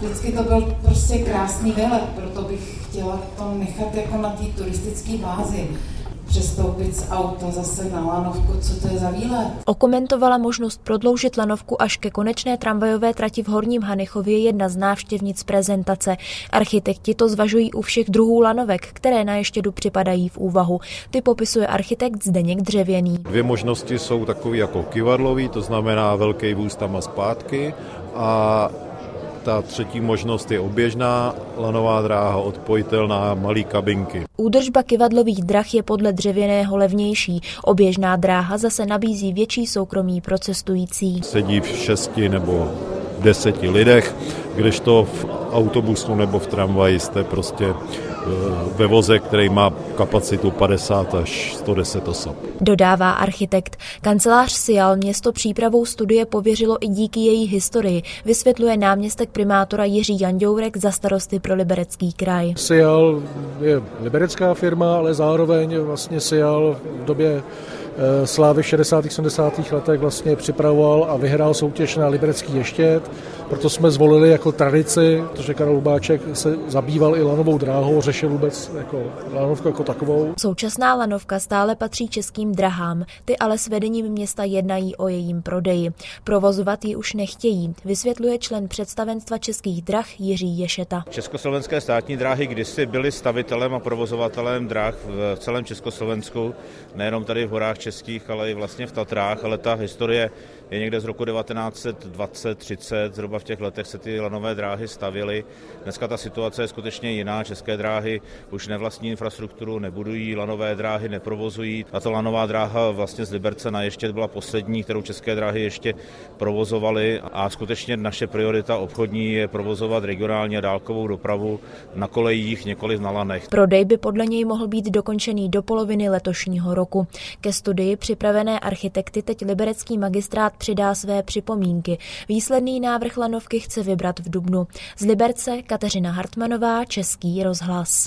Vždycky to byl prostě krásný výlet, proto bych chtěla to nechat jako na té turistické bázi přestoupit z auta zase na lanovku, co to je za výlet. Okomentovala možnost prodloužit lanovku až ke konečné tramvajové trati v Horním Hanechově jedna z návštěvnic prezentace. Architekti to zvažují u všech druhů lanovek, které na Ještědu připadají v úvahu. Ty popisuje architekt Zdeněk Dřevěný. Dvě možnosti jsou takové jako kivadlový, to znamená velký vůz tam a zpátky a ta třetí možnost je oběžná lanová dráha, odpojitelná, malý kabinky. Údržba kivadlových drah je podle dřevěného levnější. Oběžná dráha zase nabízí větší soukromí pro cestující. Sedí v šesti nebo deseti lidech, kdežto v autobusu nebo v tramvaji jste prostě e, ve voze, který má kapacitu 50 až 110 osob. Dodává architekt. Kancelář Sial město přípravou studie pověřilo i díky její historii, vysvětluje náměstek primátora Jiří Jandourek za starosty pro liberecký kraj. Sial je liberecká firma, ale zároveň vlastně Sial v době Eh, slávy v 60. 70. letech vlastně připravoval a vyhrál soutěž na Liberecký ještět, proto jsme zvolili jako tradici, protože Karel Lubáček se zabýval i lanovou dráhou, řešil vůbec jako lanovku jako takovou. Současná lanovka stále patří českým drahám, ty ale s vedením města jednají o jejím prodeji. Provozovat ji už nechtějí, vysvětluje člen představenstva českých drah Jiří Ješeta. Československé státní dráhy kdysi byly stavitelem a provozovatelem drah v celém Československu, nejenom tady v horách českých, ale i vlastně v Tatrách, ale ta historie je někde z roku 1920-30, zhruba v těch letech se ty lanové dráhy stavěly. Dneska ta situace je skutečně jiná, české dráhy už nevlastní infrastrukturu, nebudují lanové dráhy, neprovozují. A ta lanová dráha vlastně z Liberce na ještě byla poslední, kterou české dráhy ještě provozovaly a skutečně naše priorita obchodní je provozovat regionální a dálkovou dopravu na kolejích, několik na lanech. Prodej by podle něj mohl být dokončený do poloviny letošního roku. Ke studii připravené architekty teď liberecký magistrát přidá své připomínky. Výsledný návrh lanovky chce vybrat v Dubnu. Z Liberce Kateřina Hartmanová, Český rozhlas.